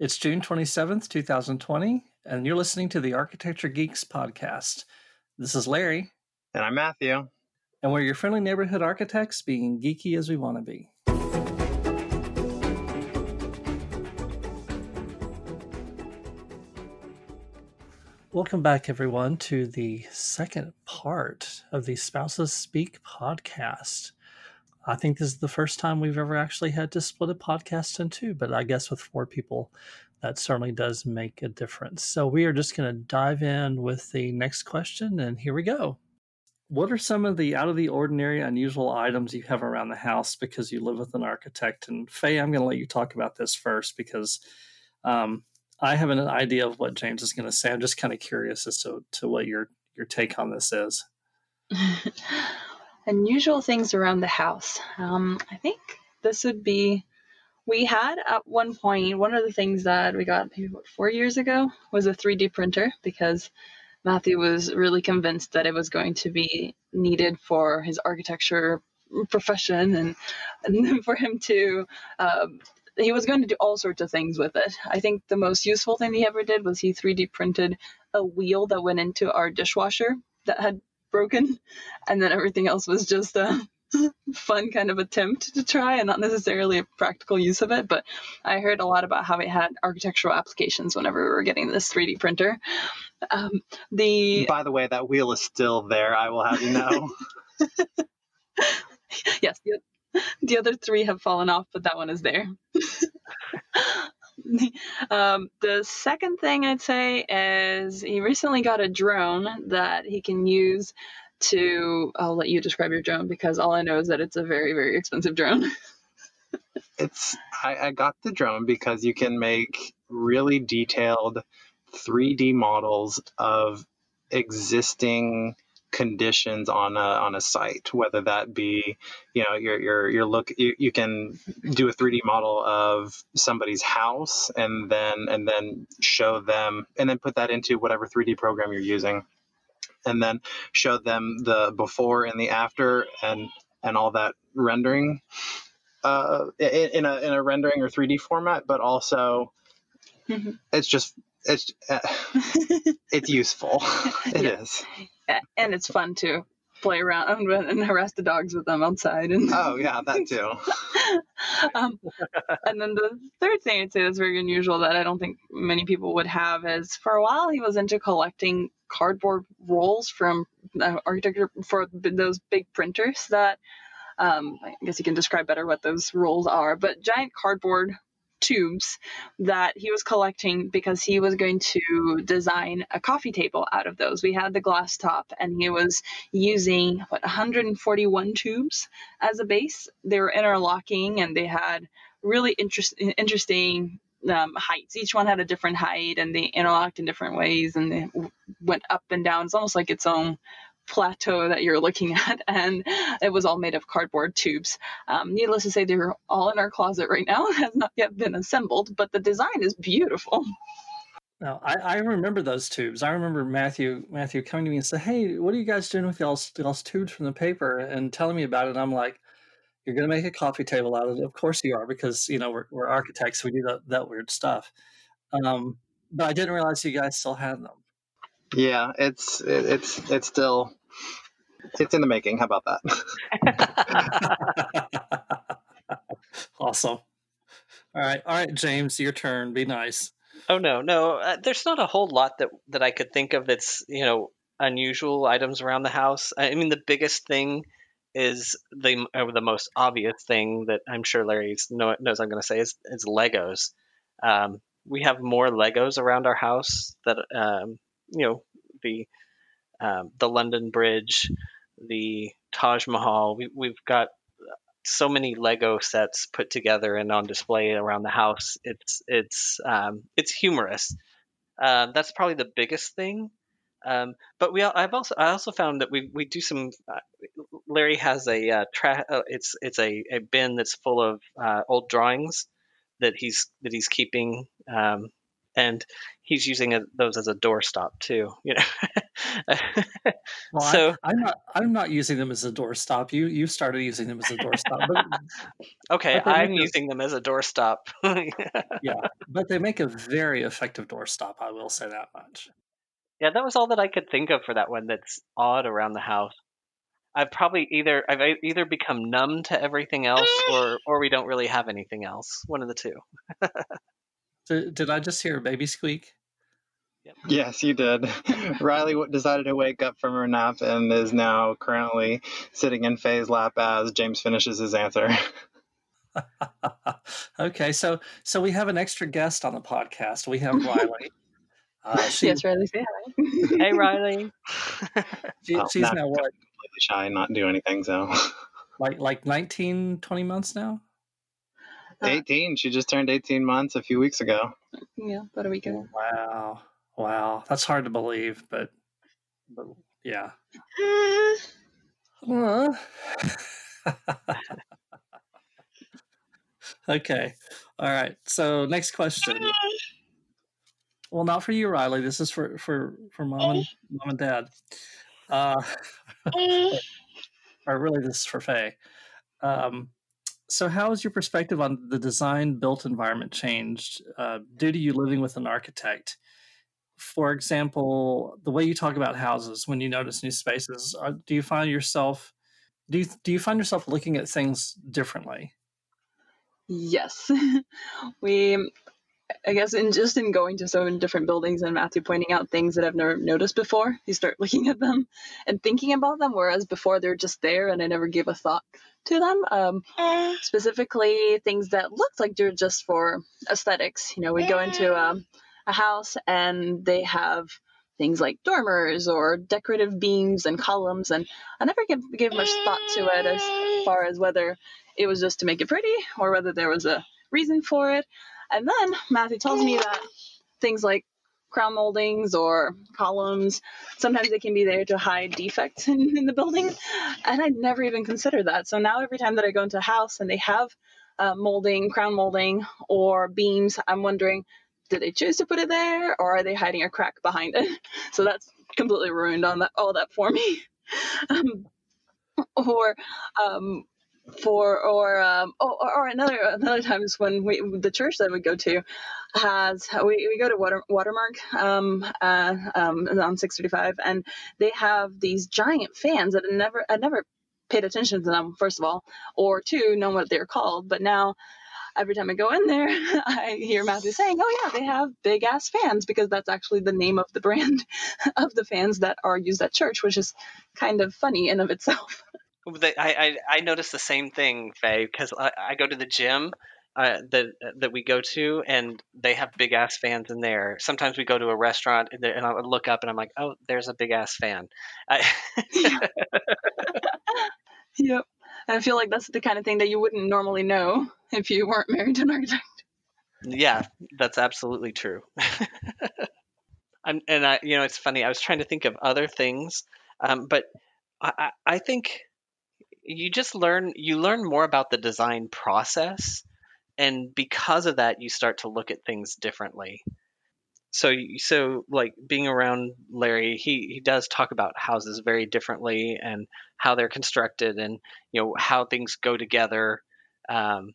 It's June 27th, 2020, and you're listening to the Architecture Geeks podcast. This is Larry. And I'm Matthew. And we're your friendly neighborhood architects, being geeky as we want to be. Welcome back, everyone, to the second part of the Spouses Speak podcast. I think this is the first time we've ever actually had to split a podcast in two, but I guess with four people, that certainly does make a difference. So we are just going to dive in with the next question, and here we go. What are some of the out of the ordinary, unusual items you have around the house because you live with an architect? And Faye, I'm going to let you talk about this first because um, I have an idea of what James is going to say. I'm just kind of curious as to, to what your your take on this is. unusual things around the house. Um, I think this would be. We had at one point one of the things that we got maybe four years ago was a 3D printer because Matthew was really convinced that it was going to be needed for his architecture profession and, and for him to um, he was going to do all sorts of things with it. I think the most useful thing he ever did was he 3D printed a wheel that went into our dishwasher that had broken, and then everything else was just a fun kind of attempt to try and not necessarily a practical use of it. But I heard a lot about how it had architectural applications whenever we were getting this 3D printer. Um, the by the way, that wheel is still there. I will have you know. yes, the, the other three have fallen off, but that one is there. um, the second thing I'd say is he recently got a drone that he can use to. I'll let you describe your drone because all I know is that it's a very, very expensive drone. it's I, I got the drone because you can make really detailed 3D models of existing conditions on a on a site, whether that be, you know, your your your look you, you can do a 3D model of somebody's house and then and then show them and then put that into whatever 3D program you're using and then show them the before and the after and and all that rendering uh, in, a in a rendering or 3D format, but also mm-hmm. it's just it's uh, it's useful. It yeah. is and it's fun to play around and harass the dogs with them outside. And oh yeah, that too. um, and then the third thing I'd say that's very unusual that I don't think many people would have is for a while he was into collecting cardboard rolls from uh, architecture for those big printers that. Um, I guess you can describe better what those rolls are, but giant cardboard tubes that he was collecting because he was going to design a coffee table out of those. We had the glass top, and he was using what 141 tubes as a base. They were interlocking, and they had really interest, interesting um, heights. Each one had a different height, and they interlocked in different ways, and they went up and down. It's almost like its own plateau that you're looking at, and it was all made of cardboard tubes. Um, needless to say, they're all in our closet right now, has not yet been assembled, but the design is beautiful. Now, I, I remember those tubes. I remember Matthew Matthew coming to me and say, "Hey, what are you guys doing with y'all's, y'all's tubes from the paper?" and telling me about it. And I'm like, "You're going to make a coffee table out of it? Of course you are, because you know we're, we're architects. We do that, that weird stuff." Um, but I didn't realize you guys still had them. Yeah, it's it, it's it's still it's in the making. How about that? awesome. All right, all right, James, your turn. Be nice. Oh no, no. Uh, there's not a whole lot that that I could think of that's you know unusual items around the house. I mean, the biggest thing is the uh, the most obvious thing that I'm sure Larry know, knows I'm going to say is, is Legos. Um, we have more Legos around our house that um, you know the um, the London Bridge, the Taj Mahal. We, we've got so many Lego sets put together and on display around the house. It's it's um, it's humorous. Uh, that's probably the biggest thing. Um, but we I've also I also found that we we do some. Uh, Larry has a uh, tra- uh, it's it's a, a bin that's full of uh, old drawings that he's that he's keeping. Um, and he's using a, those as a doorstop too. You know, Well, so I, I'm not. I'm not using them as a doorstop. You you started using them as a doorstop, but okay, but I'm make a using them as a doorstop. yeah, but they make a very effective doorstop. I will say that much. yeah, that was all that I could think of for that one. That's odd around the house. I've probably either I've either become numb to everything else, or or we don't really have anything else. One of the two. Did, did I just hear a baby squeak? Yes, you did. Riley decided to wake up from her nap and is now currently sitting in Faye's lap as James finishes his answer. okay, so so we have an extra guest on the podcast. We have Riley. Uh, she, yes, Riley, say hi. Hey, Riley. she Well, she's not now what completely shy not do anything, so. like like 19, 20 months now. Uh, 18. She just turned 18 months a few weeks ago. yeah, about a week ago. Wow, wow, that's hard to believe, but but yeah. Uh. okay, all right. So next question. Well, not for you, Riley. This is for for for mom and mom and dad. Uh, or really, this is for Faye. Um, so, how has your perspective on the design built environment changed uh, due to you living with an architect? For example, the way you talk about houses when you notice new spaces, are, do you find yourself do you do you find yourself looking at things differently? Yes, we. I guess in just in going to so many different buildings and Matthew pointing out things that I've never noticed before, you start looking at them and thinking about them, whereas before they're just there and I never gave a thought to them. Um, specifically, things that looked like they're just for aesthetics. You know, we go into um, a house and they have things like dormers or decorative beams and columns, and I never gave, gave much thought to it as far as whether it was just to make it pretty or whether there was a reason for it. And then Matthew tells me that things like crown moldings or columns sometimes they can be there to hide defects in, in the building. And i'd never even considered that. So now every time that i go into a house and they have uh, molding crown molding or beams i'm wondering did they choose to put it there or are they hiding a crack behind it? So that's completely ruined on that all that for me. Um, or um, for or um oh, or, or another another times when we the church that we go to has we, we go to Water, Watermark um uh um on 635 and they have these giant fans that I never I never paid attention to them first of all or two know what they're called but now every time I go in there I hear Matthew saying oh yeah they have big ass fans because that's actually the name of the brand of the fans that are used at church which is kind of funny in of itself I, I I noticed the same thing, Faye, because I, I go to the gym uh, that that we go to, and they have big ass fans in there. Sometimes we go to a restaurant, and, and I look up, and I'm like, oh, there's a big ass fan. I, Yep. I feel like that's the kind of thing that you wouldn't normally know if you weren't married to an architect. yeah, that's absolutely true. I'm, and I, you know, it's funny. I was trying to think of other things, um, but I, I I think you just learn you learn more about the design process, and because of that, you start to look at things differently. So, so like being around Larry, he he does talk about houses very differently and how they're constructed, and you know how things go together. Um,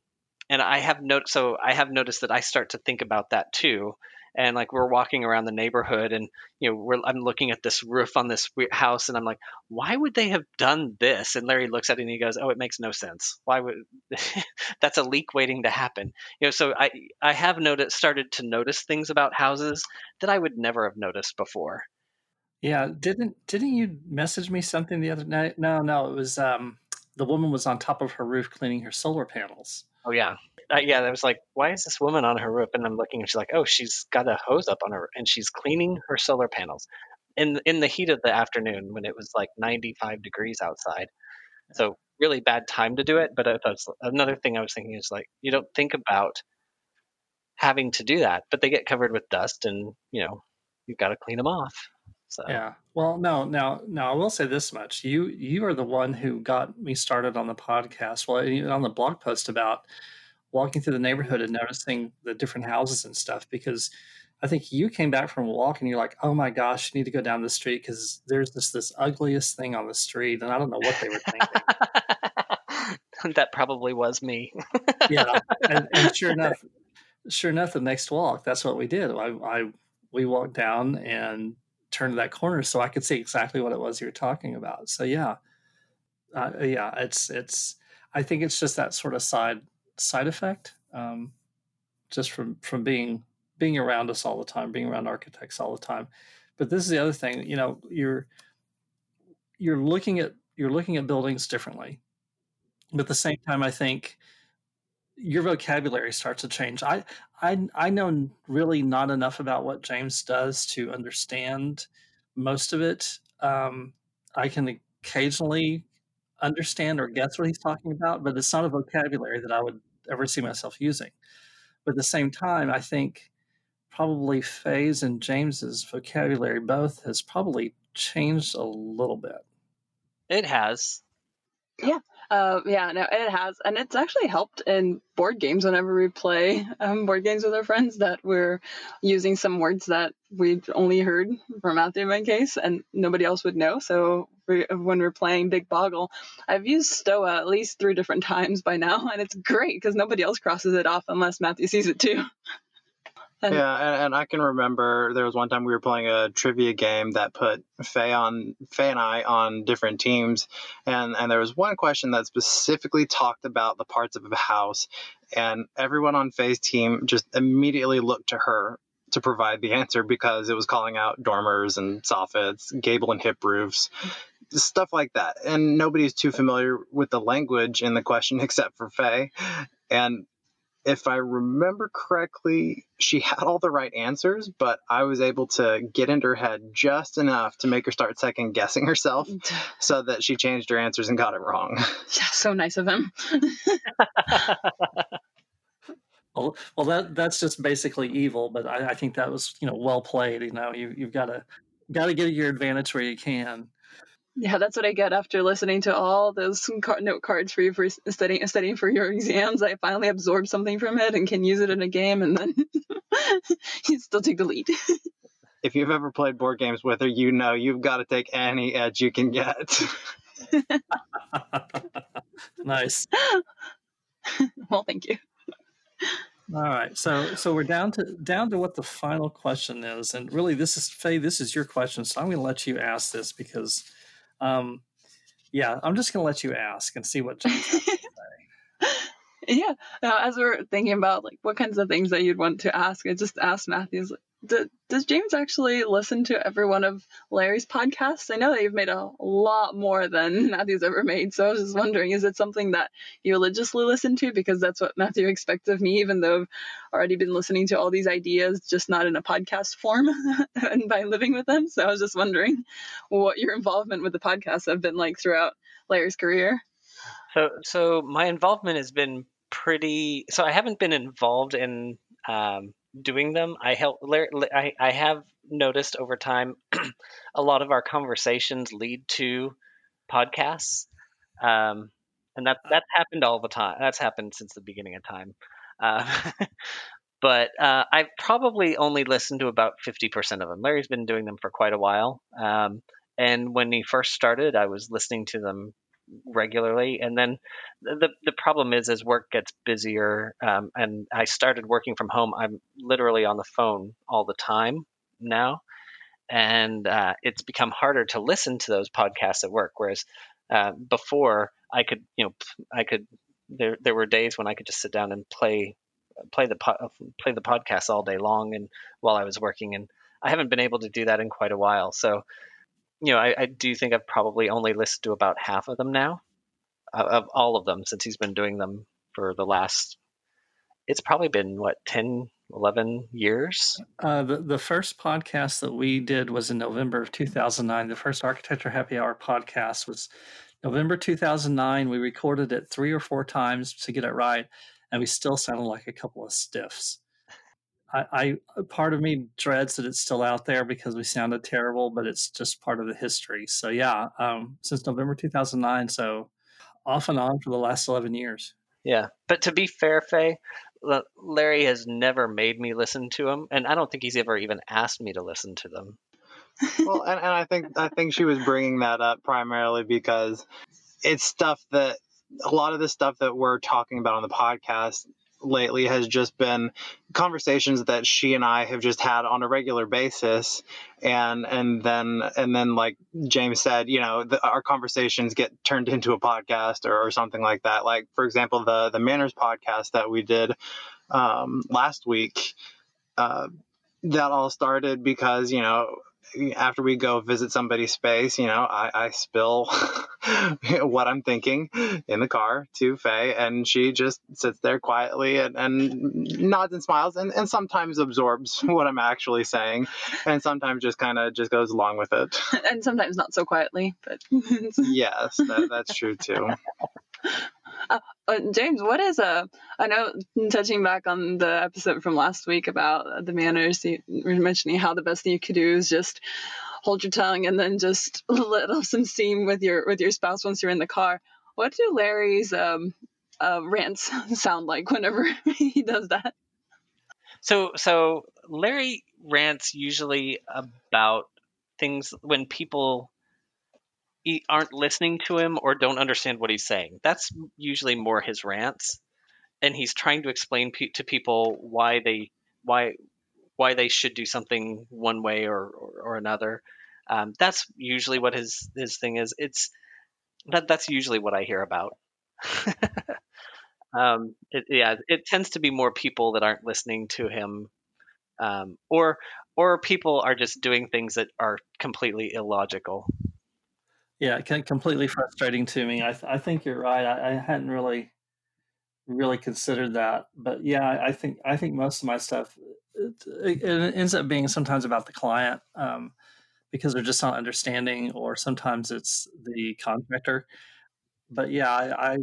and I have noticed, so I have noticed that I start to think about that too. And like we're walking around the neighborhood, and you know, we're, I'm looking at this roof on this house, and I'm like, why would they have done this? And Larry looks at it and he goes, oh, it makes no sense. Why would that's a leak waiting to happen? You know, so I I have noticed started to notice things about houses that I would never have noticed before. Yeah, didn't didn't you message me something the other night? No, no, it was um the woman was on top of her roof cleaning her solar panels. Oh yeah. Yeah, I was like, why is this woman on her roof? And I'm looking, and she's like, oh, she's got a hose up on her, and she's cleaning her solar panels in in the heat of the afternoon when it was like 95 degrees outside. So really bad time to do it. But that's another thing I was thinking is like, you don't think about having to do that, but they get covered with dust, and you know, you've got to clean them off. So Yeah. Well, no, now, now I will say this much: you you are the one who got me started on the podcast. Well, on the blog post about walking through the neighborhood and noticing the different houses and stuff. Because I think you came back from a walk and you're like, oh my gosh, you need to go down the street because there's this this ugliest thing on the street, and I don't know what they were thinking. that probably was me. yeah, and, and, sure enough, sure enough, the next walk, that's what we did. I, I we walked down and turned that corner so I could see exactly what it was you were talking about. So yeah, uh, yeah, it's it's. I think it's just that sort of side side effect, um, just from from being being around us all the time, being around architects all the time. But this is the other thing, you know, you're you're looking at you're looking at buildings differently. But at the same time, I think your vocabulary starts to change. I I I know really not enough about what James does to understand most of it. Um, I can occasionally understand or guess what he's talking about, but it's not a vocabulary that I would ever see myself using. But at the same time, I think probably Faye's and James's vocabulary both has probably changed a little bit. It has. Yeah. Uh, yeah, no, it has, and it's actually helped in board games whenever we play um, board games with our friends that we're using some words that we'd only heard from Matthew in my case, and nobody else would know. So we, when we're playing Big Boggle, I've used Stoa at least three different times by now, and it's great because nobody else crosses it off unless Matthew sees it too. yeah, and, and, I can remember there was one time we were playing a trivia game that put Faye on Faye and I on different teams, and and there was one question that specifically talked about the parts of a house, and everyone on Faye's team just immediately looked to her to provide the answer because it was calling out dormers and soffits, gable and hip roofs, stuff like that, and nobody's too familiar with the language in the question except for Faye, and if I remember correctly, she had all the right answers, but I was able to get into her head just enough to make her start second guessing herself so that she changed her answers and got it wrong. Yeah, so nice of him. well, well, that that's just basically evil, but I, I, think that was you know well played. You know, you you've got to got to get your advantage where you can. Yeah, that's what I get after listening to all those note cards for you for studying studying for your exams. I finally absorb something from it and can use it in a game, and then you still take the lead. if you've ever played board games with her, you know you've got to take any edge you can get. nice. well, thank you. All right, so so we're down to down to what the final question is, and really, this is Faye. This is your question, so I'm going to let you ask this because um, yeah, I'm just going to let you ask and see what yeah, uh, as we're thinking about like what kinds of things that you'd want to ask, I just asked Matthews, does James actually listen to every one of Larry's podcasts? I know that you've made a lot more than Matthew's ever made, so I was just wondering, is it something that you religiously listen to because that's what Matthew expects of me, even though I've already been listening to all these ideas, just not in a podcast form and by living with them? So I was just wondering what your involvement with the podcast have been like throughout Larry's career. So, so my involvement has been pretty. So I haven't been involved in um, doing them. I help. I, I have noticed over time, a lot of our conversations lead to podcasts, um, and that that's happened all the time. That's happened since the beginning of time. Uh, but uh, I've probably only listened to about fifty percent of them. Larry's been doing them for quite a while. Um, and when he first started, I was listening to them regularly. And then the the problem is as work gets busier, um, and I started working from home, I'm literally on the phone all the time now, and uh, it's become harder to listen to those podcasts at work. Whereas uh, before, I could you know I could there there were days when I could just sit down and play play the po- play the podcast all day long and while I was working and I haven't been able to do that in quite a while. So you know, I, I, do think I've probably only listened to about half of them now, uh, of all of them, since he's been doing them for the last. It's probably been what 10, 11 years. Uh, the the first podcast that we did was in November of two thousand nine. The first Architecture Happy Hour podcast was November two thousand nine. We recorded it three or four times to get it right, and we still sounded like a couple of stiffs. I, I part of me dreads that it's still out there because we sounded terrible, but it's just part of the history. So yeah, um, since November 2009, so off and on for the last 11 years. Yeah, but to be fair, Faye, Larry has never made me listen to them, and I don't think he's ever even asked me to listen to them. well, and, and I think I think she was bringing that up primarily because it's stuff that a lot of the stuff that we're talking about on the podcast lately has just been conversations that she and I have just had on a regular basis. And and then and then like James said you know the, our conversations get turned into a podcast or, or, something like that. Like for example the the manners podcast that we did um, last week uh, that all started because you know after we go visit somebody's space, you know, I, I spill what I'm thinking in the car to Faye, and she just sits there quietly and, and nods and smiles, and, and sometimes absorbs what I'm actually saying, and sometimes just kind of just goes along with it. And sometimes not so quietly, but yes, that, that's true too. Uh, uh, James, what is a? I know touching back on the episode from last week about the manners, you were mentioning how the best thing you could do is just hold your tongue and then just let off some steam with your with your spouse once you're in the car. What do Larry's um, uh, rants sound like whenever he does that? So, so Larry rants usually about things when people aren't listening to him or don't understand what he's saying. That's usually more his rants, and he's trying to explain pe- to people why they why why they should do something one way or or, or another. Um, that's usually what his his thing is. It's that that's usually what I hear about. um, it, yeah, it tends to be more people that aren't listening to him, um, or or people are just doing things that are completely illogical. Yeah, completely frustrating to me. I, th- I think you're right. I, I, hadn't really really considered that, but yeah, I think I think most of my stuff it, it ends up being sometimes about the client um, because they're just not understanding, or sometimes it's the contractor. But yeah, I, I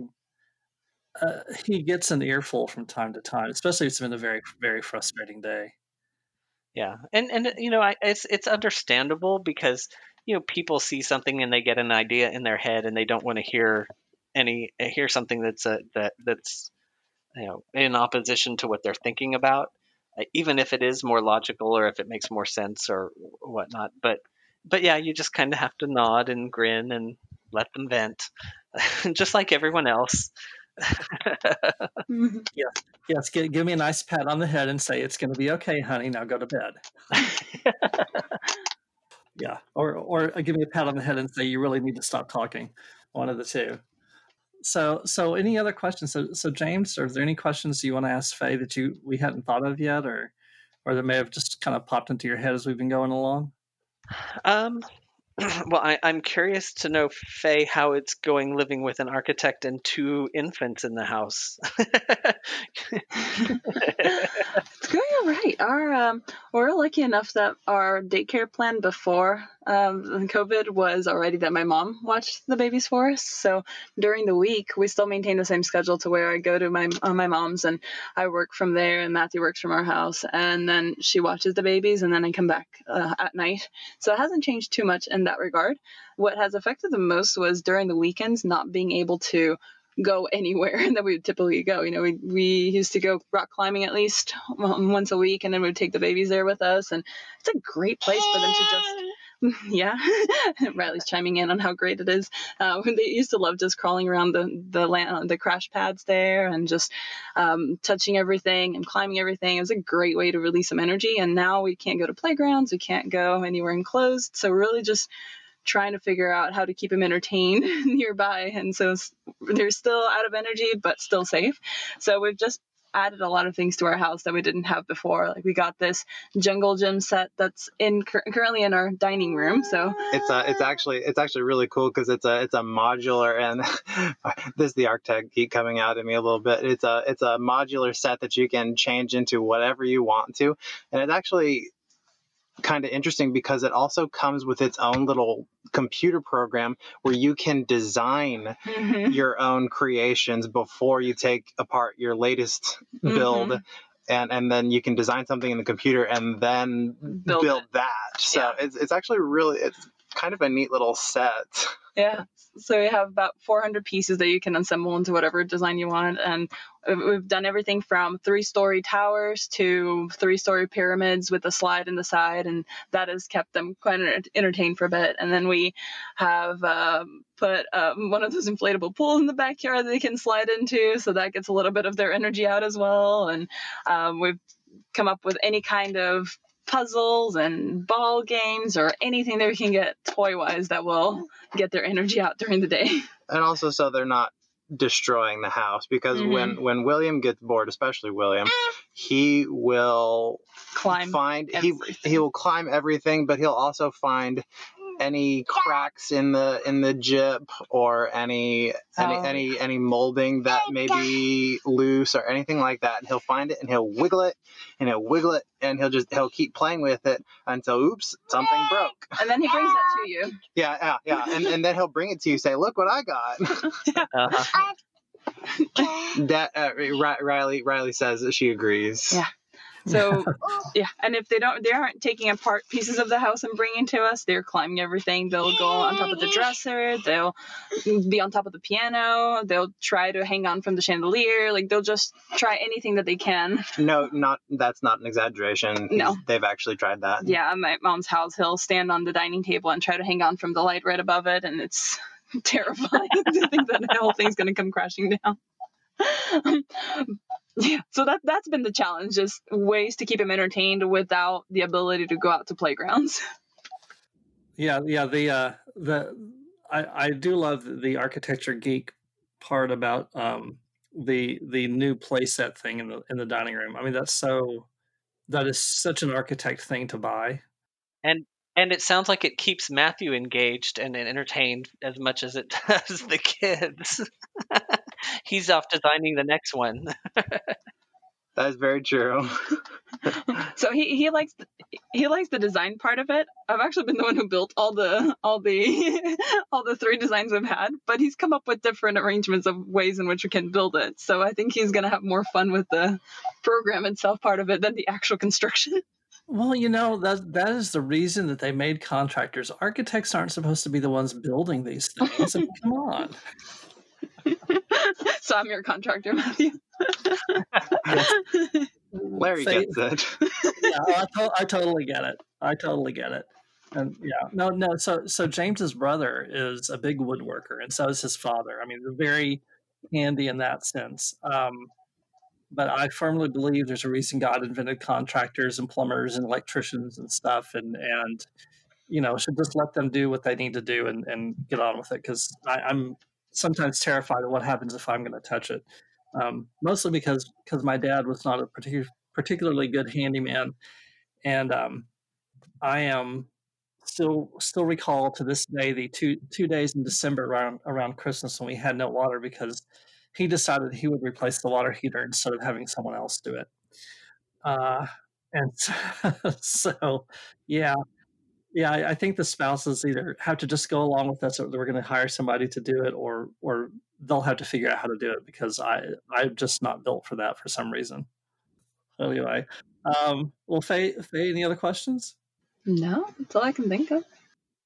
uh, he gets an earful from time to time, especially if it's been a very very frustrating day. Yeah, and and you know, I, it's it's understandable because you know people see something and they get an idea in their head and they don't want to hear any hear something that's a, that that's you know in opposition to what they're thinking about uh, even if it is more logical or if it makes more sense or whatnot. But but yeah you just kind of have to nod and grin and let them vent just like everyone else. Mm-hmm. yes yes give, give me a nice pat on the head and say it's going to be okay honey now go to bed yeah, or or give me a pat on the head and say you really need to stop talking. One of the two. So so any other questions? So so James, are there any questions you want to ask Faye that you we hadn't thought of yet, or or that may have just kind of popped into your head as we've been going along? Um, well, I, am curious to know, Faye, how it's going living with an architect and two infants in the house. it's going all right. Our um, we're lucky enough that our daycare plan before um, COVID was already that my mom watched the babies for us. So during the week, we still maintain the same schedule to where I go to my uh, my mom's and I work from there, and Matthew works from our house, and then she watches the babies, and then I come back uh, at night. So it hasn't changed too much in that regard. What has affected the most was during the weekends not being able to go anywhere that we would typically go. You know, we, we used to go rock climbing at least once a week, and then we'd take the babies there with us. And it's a great place for them to just, ah! yeah. Riley's chiming in on how great it is. Uh, they used to love just crawling around the the land, the crash pads there, and just um, touching everything and climbing everything. It was a great way to release some energy. And now we can't go to playgrounds, we can't go anywhere enclosed. So we're really just trying to figure out how to keep him entertained nearby. And so they're still out of energy, but still safe. So we've just added a lot of things to our house that we didn't have before. Like we got this jungle gym set that's in currently in our dining room. So it's a, uh, it's actually it's actually really cool because it's a it's a modular and this is the architect geek coming out at me a little bit. It's a it's a modular set that you can change into whatever you want to, and it's actually kind of interesting because it also comes with its own little computer program where you can design mm-hmm. your own creations before you take apart your latest mm-hmm. build and and then you can design something in the computer and then build, build that so yeah. it's, it's actually really it's kind of a neat little set yeah So we have about 400 pieces that you can assemble into whatever design you want. And we've done everything from three story towers to three story pyramids with a slide in the side. And that has kept them quite entertained for a bit. And then we have um, put um, one of those inflatable pools in the backyard that they can slide into. So that gets a little bit of their energy out as well. And um, we've come up with any kind of puzzles and ball games or anything that we can get toy wise that will get their energy out during the day. And also so they're not destroying the house because mm-hmm. when when William gets bored, especially William, he will climb find everything. he he will climb everything, but he'll also find any cracks in the in the jip or any any oh. any any molding that may be loose or anything like that. And he'll find it and he'll wiggle it and he'll wiggle it and he'll just he'll keep playing with it until oops something broke. And then he brings it to you. Yeah, yeah, yeah. And and then he'll bring it to you. Say, look what I got. uh-huh. that uh, Riley Riley says that she agrees. Yeah. So yeah, and if they don't, they aren't taking apart pieces of the house and bringing to us. They're climbing everything. They'll go on top of the dresser. They'll be on top of the piano. They'll try to hang on from the chandelier. Like they'll just try anything that they can. No, not that's not an exaggeration. No, they've actually tried that. Yeah, my mom's house, he'll stand on the dining table and try to hang on from the light right above it, and it's terrifying to think that the whole thing's going to come crashing down. yeah so that that's been the challenge just ways to keep him entertained without the ability to go out to playgrounds. Yeah yeah the uh the i i do love the architecture geek part about um the the new playset thing in the in the dining room. I mean that's so that is such an architect thing to buy. And and it sounds like it keeps Matthew engaged and entertained as much as it does the kids. He's off designing the next one. that is very true. so he, he likes the, he likes the design part of it. I've actually been the one who built all the all the all the three designs we've had, but he's come up with different arrangements of ways in which we can build it. So I think he's going to have more fun with the program itself part of it than the actual construction. Well, you know that that is the reason that they made contractors. Architects aren't supposed to be the ones building these things. I mean, come on. so I'm your contractor, Matthew. Larry Say, gets it. yeah, I, to- I totally get it. I totally get it. And yeah, no, no. So, so James's brother is a big woodworker, and so is his father. I mean, they're very handy in that sense. Um, but I firmly believe there's a reason God invented contractors and plumbers and electricians and stuff, and and you know should just let them do what they need to do and, and get on with it because I'm sometimes terrified of what happens if I'm going to touch it. Um, mostly because because my dad was not a particular, particularly good handyman, and um, I am still still recall to this day the two two days in December around around Christmas when we had no water because he decided he would replace the water heater instead of having someone else do it. Uh, and so, so, yeah, yeah, I, I, think the spouses either have to just go along with us, or we're going to hire somebody to do it, or or they'll have to figure out how to do it because I I'm just not built for that for some reason. Anyway, um, well, Faye, Faye, any other questions? No, that's all I can think of.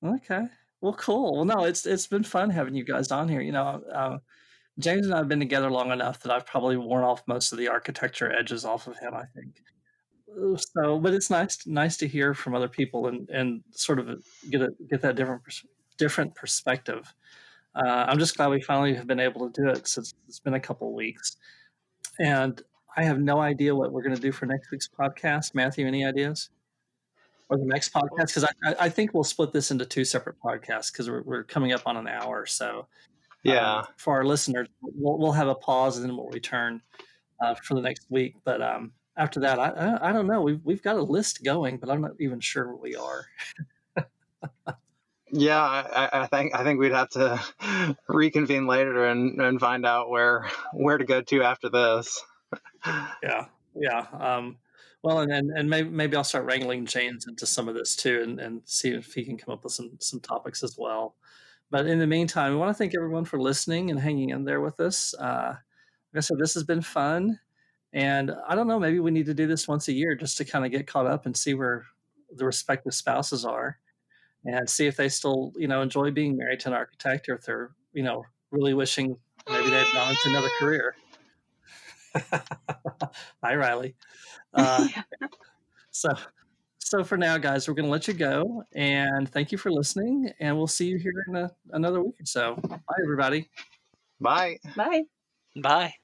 Okay. Well, cool. Well, no, it's it's been fun having you guys on here. You know, uh, James and I have been together long enough that I've probably worn off most of the architecture edges off of him. I think so, but it's nice nice to hear from other people and and sort of get a get that different different perspective. Uh, I'm just glad we finally have been able to do it since it's been a couple of weeks, and I have no idea what we're going to do for next week's podcast. Matthew, any ideas? Or the next podcast? Because I, I think we'll split this into two separate podcasts because we're, we're coming up on an hour. So yeah. Um, for our listeners, we'll, we'll have a pause and then we'll return uh, for the next week. But um, after that, I, I, I don't know. We've we've got a list going, but I'm not even sure what we are. yeah, I, I, think I think we'd have to reconvene later and, and find out where where to go to after this. yeah, yeah. Um, well, and, and, and maybe, maybe I'll start wrangling James into some of this too, and, and see if he can come up with some some topics as well. But in the meantime, we want to thank everyone for listening and hanging in there with us. Uh, like I said, this has been fun. And I don't know, maybe we need to do this once a year just to kind of get caught up and see where the respective spouses are and see if they still, you know, enjoy being married to an architect or if they're, you know, really wishing maybe they'd gone into another career. Hi, Riley. Uh, so, so for now, guys, we're going to let you go, and thank you for listening, and we'll see you here in a, another week or so. Bye, everybody. Bye. Bye. Bye.